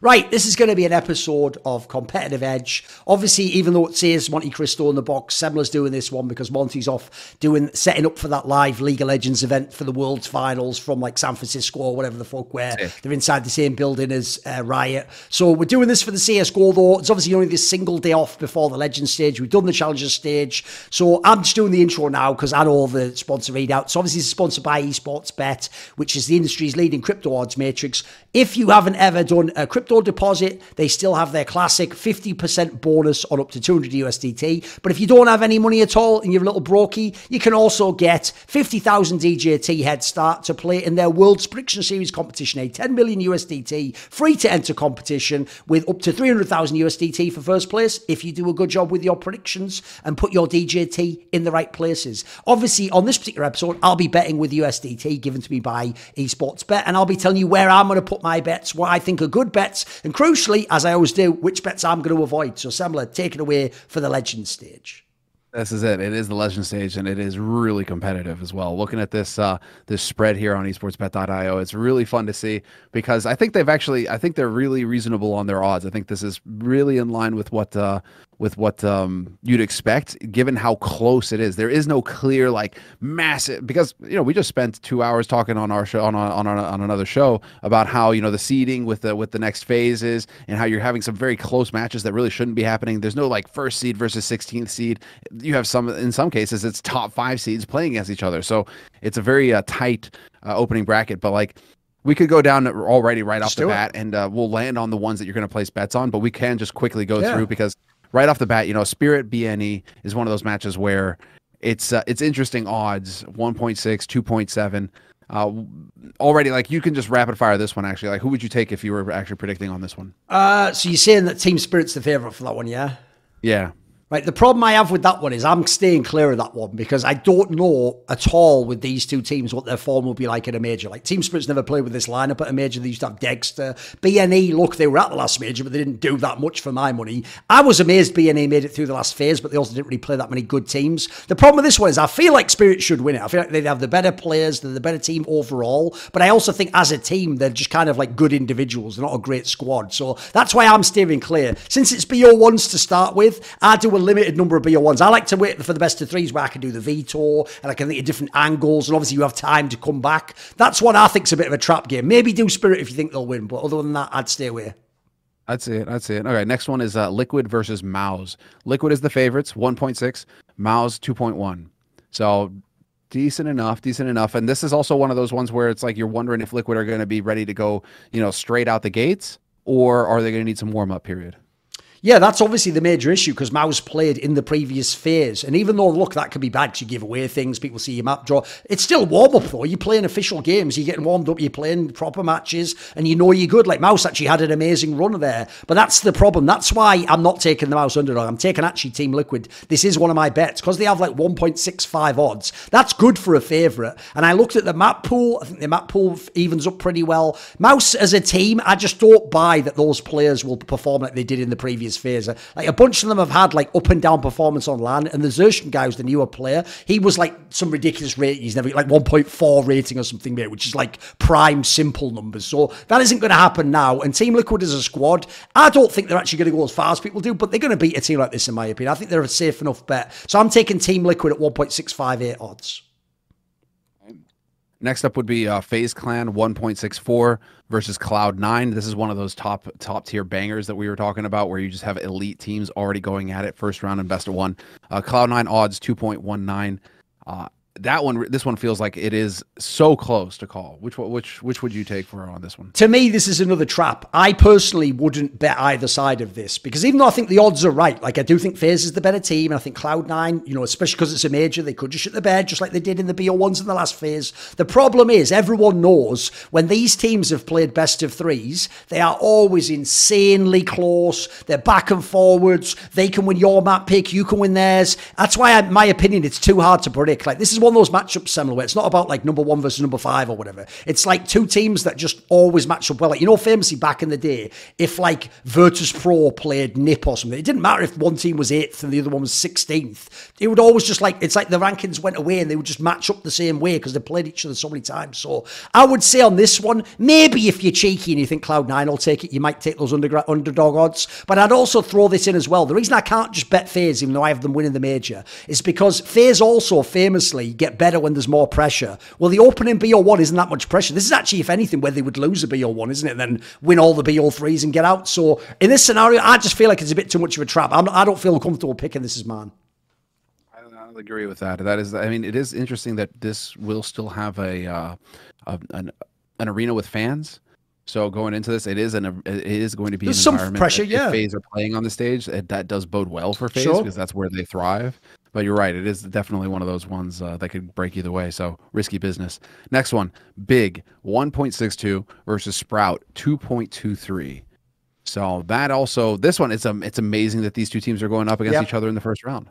Right, this is going to be an episode of Competitive Edge. Obviously, even though it says Monte Cristo in the box, Semmler's doing this one because Monty's off doing setting up for that live League of Legends event for the World's Finals from like San Francisco or whatever the fuck, where they're inside the same building as uh, Riot. So we're doing this for the CSGO though. It's obviously only this single day off before the Legends stage. We've done the Challenger stage. So I'm just doing the intro now because I know all the sponsor readouts. So obviously, it's sponsored by Esports Bet, which is the industry's leading crypto odds matrix. If you haven't ever done a crypto crypto deposit, they still have their classic 50% bonus on up to 200 USDT. But if you don't have any money at all and you're a little brokey, you can also get 50,000 DJT head start to play in their World's Prediction Series competition, a 10 million USDT free to enter competition with up to 300,000 USDT for first place if you do a good job with your predictions and put your DJT in the right places. Obviously, on this particular episode, I'll be betting with USDT given to me by Esports Bet, and I'll be telling you where I'm going to put my bets, what I think are good bets bets, and crucially, as I always do, which bets I'm going to avoid. So, Semmler, take it away for the legend stage. This is it. It is the legend stage, and it is really competitive as well. Looking at this uh, this spread here on esportsbet.io, it's really fun to see because I think they've actually, I think they're really reasonable on their odds. I think this is really in line with what uh, with what um, you'd expect, given how close it is. There is no clear like massive because you know we just spent two hours talking on our show on on on, on another show about how you know the seeding with the with the next phases and how you're having some very close matches that really shouldn't be happening. There's no like first seed versus 16th seed. You have some in some cases it's top five seeds playing against each other, so it's a very uh, tight uh, opening bracket. But like we could go down already right off the bat, and uh, we'll land on the ones that you're going to place bets on. But we can just quickly go yeah. through because right off the bat, you know, Spirit BNE is one of those matches where it's uh, it's interesting odds 1.6, 2.7. Uh, already, like you can just rapid fire this one. Actually, like who would you take if you were actually predicting on this one? Uh, so you're saying that Team Spirit's the favorite for that one, yeah? Yeah. Right. The problem I have with that one is I'm staying clear of that one because I don't know at all with these two teams what their form will be like in a major. Like Team Spirit's never played with this lineup at a major. They used to have Dexter. BNE, look, they were at the last major, but they didn't do that much for my money. I was amazed BNE made it through the last phase, but they also didn't really play that many good teams. The problem with this one is I feel like Spirit should win it. I feel like they have the better players, they're the better team overall. But I also think as a team, they're just kind of like good individuals. They're not a great squad. So that's why I'm steering clear. Since it's BO1s to start with, I do a limited number of BO ones. I like to wait for the best of threes where I can do the veto and I can think of different angles, and obviously you have time to come back. That's what I think's a bit of a trap game. Maybe do Spirit if you think they'll win, but other than that, I'd stay away. I'd see it. I'd see it. Okay, next one is uh, Liquid versus MOUZ. Liquid is the favorites, 1.6. MOUZ, 2.1. So decent enough, decent enough. And this is also one of those ones where it's like you're wondering if Liquid are going to be ready to go, you know, straight out the gates, or are they going to need some warm up period? Yeah, that's obviously the major issue because MOUZ played in the previous phase. And even though, look, that could be bad because you give away things, people see your map draw. It's still warm up, though. You're playing official games, you're getting warmed up, you're playing proper matches, and you know you're good. Like MOUZ actually had an amazing run there. But that's the problem. That's why I'm not taking the MOUZ underdog. I'm taking actually Team Liquid. This is one of my bets because they have like 1.65 odds. That's good for a favourite. And I looked at the map pool. I think the map pool evens up pretty well. MOUZ as a team, I just don't buy that those players will perform like they did in the previous previous phase. Uh, like a bunch of them have had like up and down performance on LAN, and the xertioN guy was the newer player, he was like some ridiculous rating. He's never like 1.4 rating or something, mate, which is like prime simple numbers. So that isn't going to happen now. And Team Liquid as a squad, I don't think they're actually going to go as far as people do, but they're going to beat a team like this, in my opinion. I think they're a safe enough bet. So I'm taking Team Liquid at 1.658 odds. Next up would be uh, FaZe Clan 1.64 versus Cloud9. This is one of those top top tier bangers that we were talking about, where you just have elite teams already going at it first round and best of one. Uh, Cloud9 odds 2.19. Uh, that one this one feels like it is so close to call. Which which which would you take for on this one? To me this is another trap. I personally wouldn't bet either side of this because even though i think the odds are right like i do think FaZe is the better team and i think cloud9 you know especially because it's a major they could just shit the bed just like they did in the bo1s in the last phase the problem is everyone knows when these teams have played best of threes they are always insanely close they're back and forwards they can win your map pick you can win theirs. That's why I, my opinion it's too hard to predict. Like this is one of those matchups similar where it's not about like number one versus number five or whatever. It's like two teams that just always match up well. Like, you know, famously back in the day, if like Virtus Pro played Nip or something, it didn't matter if one team was eighth and the other one was 16th. It would always just like, it's like the rankings went away and they would just match up the same way because they played each other so many times. So I would say on this one, maybe if you're cheeky and you think Cloud9 will take it, you might take those under, underdog odds. But I'd also throw this in as well. The reason I can't just bet FaZe, even though I have them winning the major, is because FaZe also famously get better when there's more pressure. Well, the opening BO1 isn't that much pressure. This is actually, if anything, where they would lose a BO1, isn't it? And then win all the BO3s and get out. So in this scenario, I just feel like it's a bit too much of a trap. I'm, I do not feel comfortable picking this as mine. I don't agree with that. That is, I mean, it is interesting that this will still have a, uh, a an, an arena with fans. So going into this, it is an it is going to be There's an some environment. pressure, if, yeah. FaZe are playing on the stage, it, that does bode well for FaZe Sure. because that's where they thrive. But you're right, it is definitely one of those ones uh, that could break either way. So risky business. Next one, big 1.62 versus Sprout 2.23. So that also this one it's um it's amazing that these two teams are going up against Yep. each other in the first round.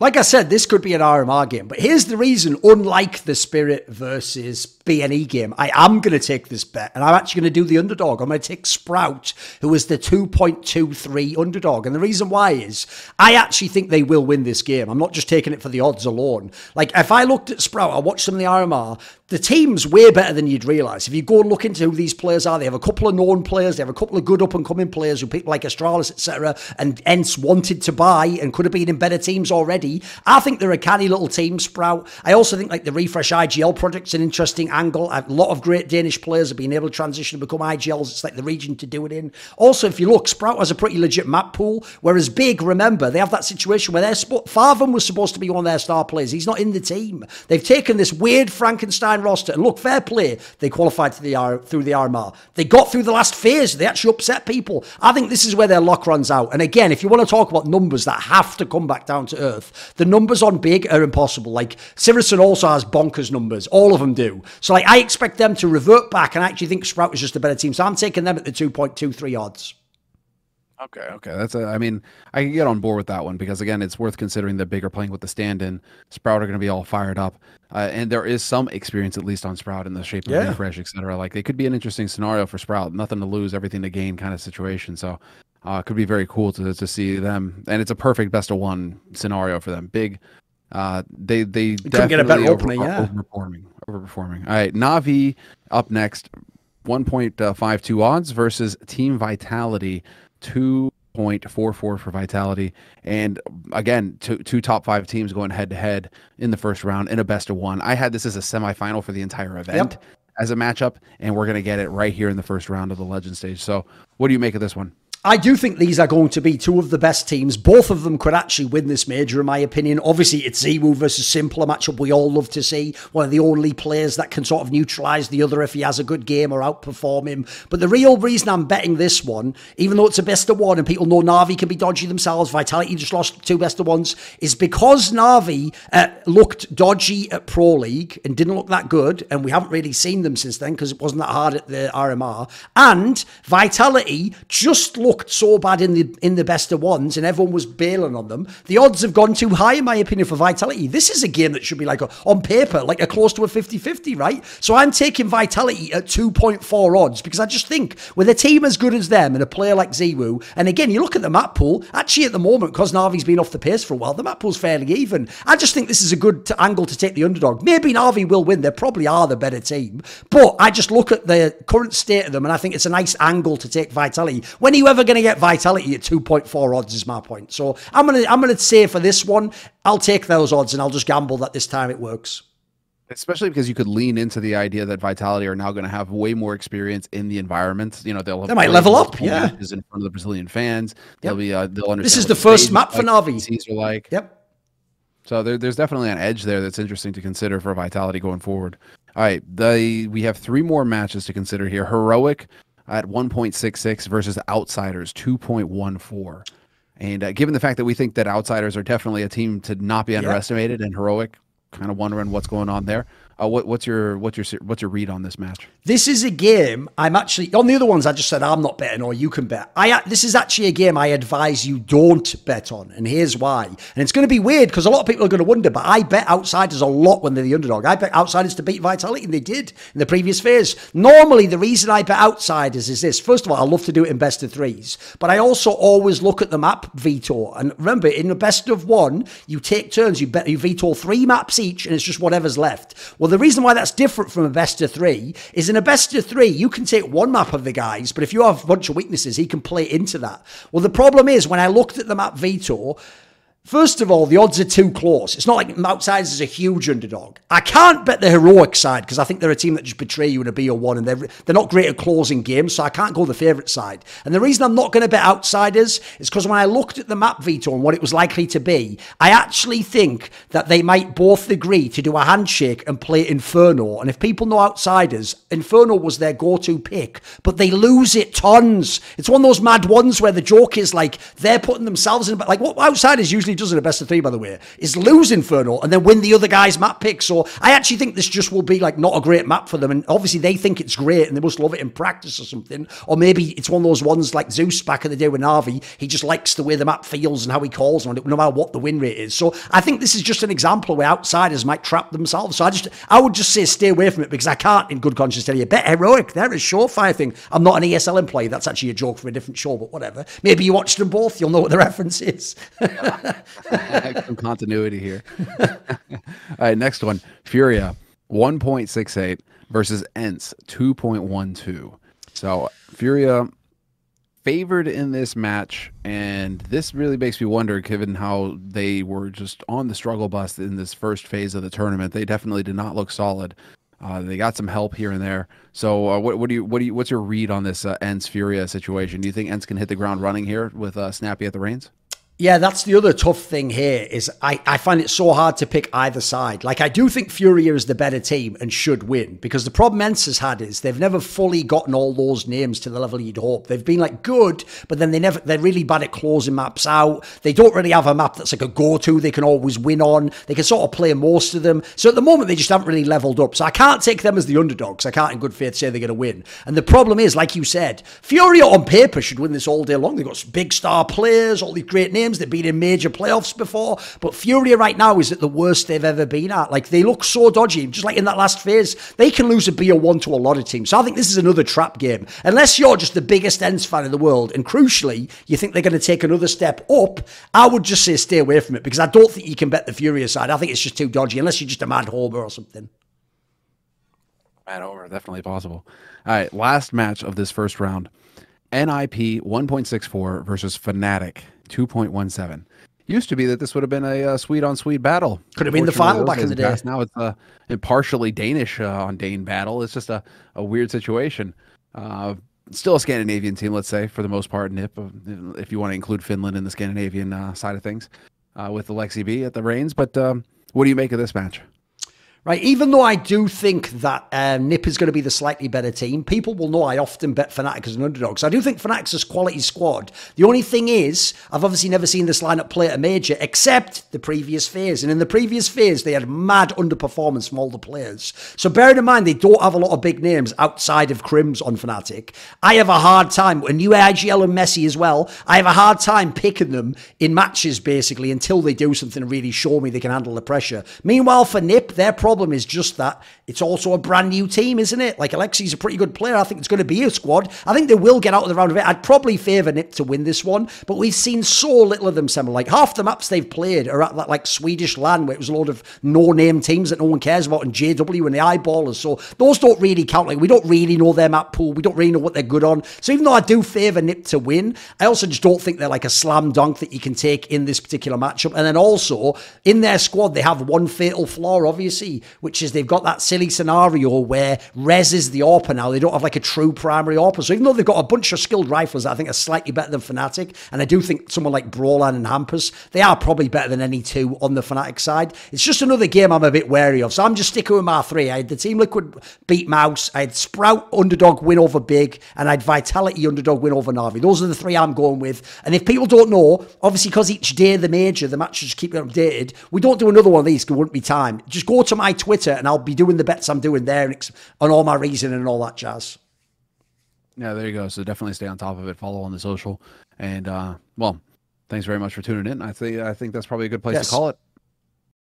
Like I said, this could be an RMR game, but here's the reason unlike the Spirit versus BNE game, I am going to take this bet and I'm actually going to do the underdog. I'm going to take Sprout, who is the 2.23 underdog. And the reason why is I actually think they will win this game. I'm not just taking it for the odds alone. Like if I looked at Sprout, I watched some of the RMR, the team's way better than you'd realize. If you go and look into who these players are, they have a couple of known players, they have a couple of good up and coming players who people like Astralis, etc., and ENCE wanted to buy and could have been in better teams already. I think they're a canny little team, Sprout. I also think like the refrezh IGL project's an interesting angle. A lot of great Danish players have been able to transition and become IGLs. It's like the region to do it in. Also, if you look, Sprout has a pretty legit map pool, whereas Big, remember, they have that situation where they're sp- was supposed to be one of their star players. He's not in the team. They've taken this weird Frankenstein roster and look, fair play. They qualified to the R- through the RMR. They got through the last phase. They actually upset people. I think this is where their luck runs out. And again, if you want to talk about numbers that have to come back down to earth, the numbers on Big are impossible. Like Sivison also has bonkers numbers. All of them do. So like I expect them to revert back, and I actually think Sprout was just a better team. So I'm taking them at the 2.23 odds. Okay, okay. That's a I mean, I can get on board with that one because again, it's worth considering that big are playing with the stand-in. Sprout are going to be all fired up, uh, and there is some experience at least on Sprout in the shape of Yeah. refrezh, etc. Like it could be an interesting scenario for Sprout. Nothing to lose, everything to gain kind of situation. So, uh, it could be very cool to to see them, and it's a perfect best of one scenario for them. Big, uh, they they couldn't get a better definitely opening, yeah. overperforming, overperforming. All right, Navi up next. 1.52 odds versus Team Vitality, 2.44 for Vitality. And again, two, two top five teams going head to head in the first round in a best of one. I had this as a semifinal for the entire event Yep. as a matchup, and we're going to get it right here in the first round of the Legend stage. So, what do you make of this one? I do think these are going to be two of the best teams. Both of them could actually win this major, in my opinion. Obviously, it's ZywOo versus Simple, a matchup we all love to see. One of the only players that can sort of neutralize the other if he has a good game or outperform him. But the real reason I'm betting this one, even though it's a best of one and people know Navi can be dodgy themselves, Vitality just lost two best of ones, is because Navi uh, looked dodgy at Pro League and didn't look that good. And we haven't really seen them since then because it wasn't that hard at the RMR. And Vitality just looked so bad in the in the best of ones, and everyone was bailing on them. The odds have gone too high, in my opinion, for Vitality. This is a game that should be like a, on paper, like a close to a 50-50, right? So I'm taking Vitality at 2.4 odds because I just think with a team as good as them and a player like ZywOo, and again, you look at the map pool, actually at the moment, because Navi's been off the pace for a while, the map pool's fairly even. I just think this is a good t- angle to take the underdog. Maybe Navi will win. They probably are the better team. But I just look at the current state of them and I think it's a nice angle to take Vitality. When are you ever going to get Vitality at 2.4 odds is my point. So I'm going to I'm going to say for this one, I'll take those odds and I'll just gamble that this time it works. Especially because you could lean into the idea that Vitality are now going to have way more experience in the environment. You know, they'll have They might level up, yeah. is in front of the Brazilian fans. They'll be uh, they'll understand. This is the first map for like, Navi. seas are like. Yep. So there, there's definitely an edge there that's interesting to consider for Vitality going forward. All right, the we have three more matches to consider here. Heroic at 1.66 versus Outsiders 2.14. And uh, given the fact that we think that Outsiders are definitely a team to not be underestimated, and Heroic kind of wondering what's going on there, Uh, what, what's your what's your what's your read on this match? This is a game I'm actually on the other ones. I just said I'm not betting, or you can bet. I this is actually a game I advise you don't bet on, and here's why. And it's going to be weird because a lot of people are going to wonder, but I bet outsiders a lot when they're the underdog. I bet outsiders to beat Vitality, and they did in the previous phase. Normally, the reason I bet outsiders is this: first of all, I love to do it in best of threes, but I also always look at the map veto. And remember, in the best of one, you take turns. You bet you veto three maps each, and it's just whatever's left. Well, the reason why that's different from a best of three is in a best of three, you can take one map of the guys, but if you have a bunch of weaknesses, he can play into that. Well, the problem is when I looked at the map veto, First of all, the odds are too close. It's not like Outsiders is a huge underdog. I can't bet the heroic side because I think they're a team that just betray you in a BO1 and they're, they're not great at closing games, so I can't go the favourite side. And the reason I'm not going to bet Outsiders is because when I looked at the map veto and what it was likely to be, I actually think that they might both agree to do a handshake and play Inferno. And if people know Outsiders, Inferno was their go to pick, but they lose it tons. It's one of those mad ones where the joke is like they're putting themselves in, but like what Outsiders usually does in a best of three, by the way, is lose Inferno and then win the other guy's map pick. So I actually think this just will be like not a great map for them. And obviously they think it's great and they must love it in practice or something. Or maybe it's one of those ones like Zeus back in the day with Na'Vi. He just likes the way the map feels and how he calls on it, no matter what the win rate is. So I think this is just an example where outsiders might trap themselves. So I just, I would just say stay away from it because I can't, in good conscience, tell you, bet heroic. There is surefire thing. I'm not an ESL employee. That's actually a joke for a different show, but whatever. Maybe you watched them both. You'll know what the reference is. Some continuity here. All right, next one. Furia, 1.68 versus ENCE, 2.12. So Furia favored in this match, and this really makes me wonder, given how they were just on the struggle bus in this first phase of the tournament. They definitely did not look solid. Uh, they got some help here and there. So, uh, what, what, do you, what do you, what's your read on this uh, ENCE Furia situation? Do you think ENCE can hit the ground running here with uh, Snappi at the reins? Yeah, that's the other tough thing here is I, I find it so hard to pick either side. Like I do think Furia is the better team and should win because the problem ENCE has had is they've never fully gotten all those names to the level you'd hope. They've been like good, but then they never they're really bad at closing maps out. They don't really have a map that's like a go-to they can always win on. They can sort of play most of them. So at the moment they just haven't really leveled up. So I can't take them as the underdogs. I can't in good faith say they're going to win. And the problem is, like you said, Furia on paper should win this all day long. They've got big star players, all these great names. They've been in major playoffs before, but Furia right now is at the worst they've ever been at. Like they look so dodgy, just like in that last phase. They can lose a BO1 to a lot of teams. So I think this is another trap game. Unless you're just the biggest ENCE fan in the world, and crucially, you think they're going to take another step up, I would just say stay away from it because I don't think you can bet the Furia side. I think it's just too dodgy, unless you're just a mad homer or something. Mad homer, definitely possible. All right, last match of this first round. NIP 1.64 versus Fnatic 2.17 used to be that this would have been a, sweet on sweet battle. Could have been the final back in the day. Now it's a, a partially Danish uh, on Dane battle. It's just a, a weird situation. Uh, still a Scandinavian team, let's say, for the most part, NIP, uh, if you want to include Finland in the Scandinavian uh, side of things, uh, with Aleksib at the reins. But um, what do you make of this match? Right? Even though I do think that um, Nip is going to be the slightly better team, people will know I often bet Fnatic as an underdog. So I do think Fnatic's a quality squad. The only thing is, I've obviously never seen this lineup play at a major except the previous phase. And in the previous phase, they had mad underperformance from all the players. So bearing in mind, they don't have a lot of big names outside of KRIMZ on Fnatic. I have a hard time, and you IGL and mezii as well, I have a hard time picking them in matches basically until they do something to really show me they can handle the pressure. Meanwhile, for Nip, their problem problem is just that it's also a brand new team, isn't it? Like Alexi's a pretty good player. I think it's going to be a squad. I think they will get out of the round of it. I'd probably favour Nip to win this one, but we've seen so little of them, Semmel. Like half the maps they've played are at that like Swedish land where it was a load of no-name teams that no one cares about and JW and the eyeballers. So those don't really count. Like we don't really know their map pool. We don't really know what they're good on. So even though I do favour Nip to win, I also just don't think they're like a slam dunk that you can take in this particular matchup. And then also in their squad, they have one fatal flaw, obviously, which is they've got that silly scenario where REZ is the AWPer now. They don't have like a true primary AWPer. So even though they've got a bunch of skilled rifles that I think are slightly better than Fnatic, and I do think someone like Brollan and Hampus, they are probably better than any two on the Fnatic side. It's just another game I'm a bit wary of. So I'm just sticking with my three. I had the Team Liquid beat MOUZ, I had Sprout underdog win over Big, and I had Vitality underdog win over Na'Vi. Those are the three I'm going with. And if people don't know, obviously because each day the major, the matches keep getting updated, we don't do another one of these because it wouldn't be time. Just go to my my Twitter, and I'll be doing the bets I'm doing there and, and all my reasoning and all that jazz. Yeah, there you go. So definitely stay on top of it. Follow on the social, and uh, well, thanks very much for tuning in. I think I think that's probably a good place Yes. to call it.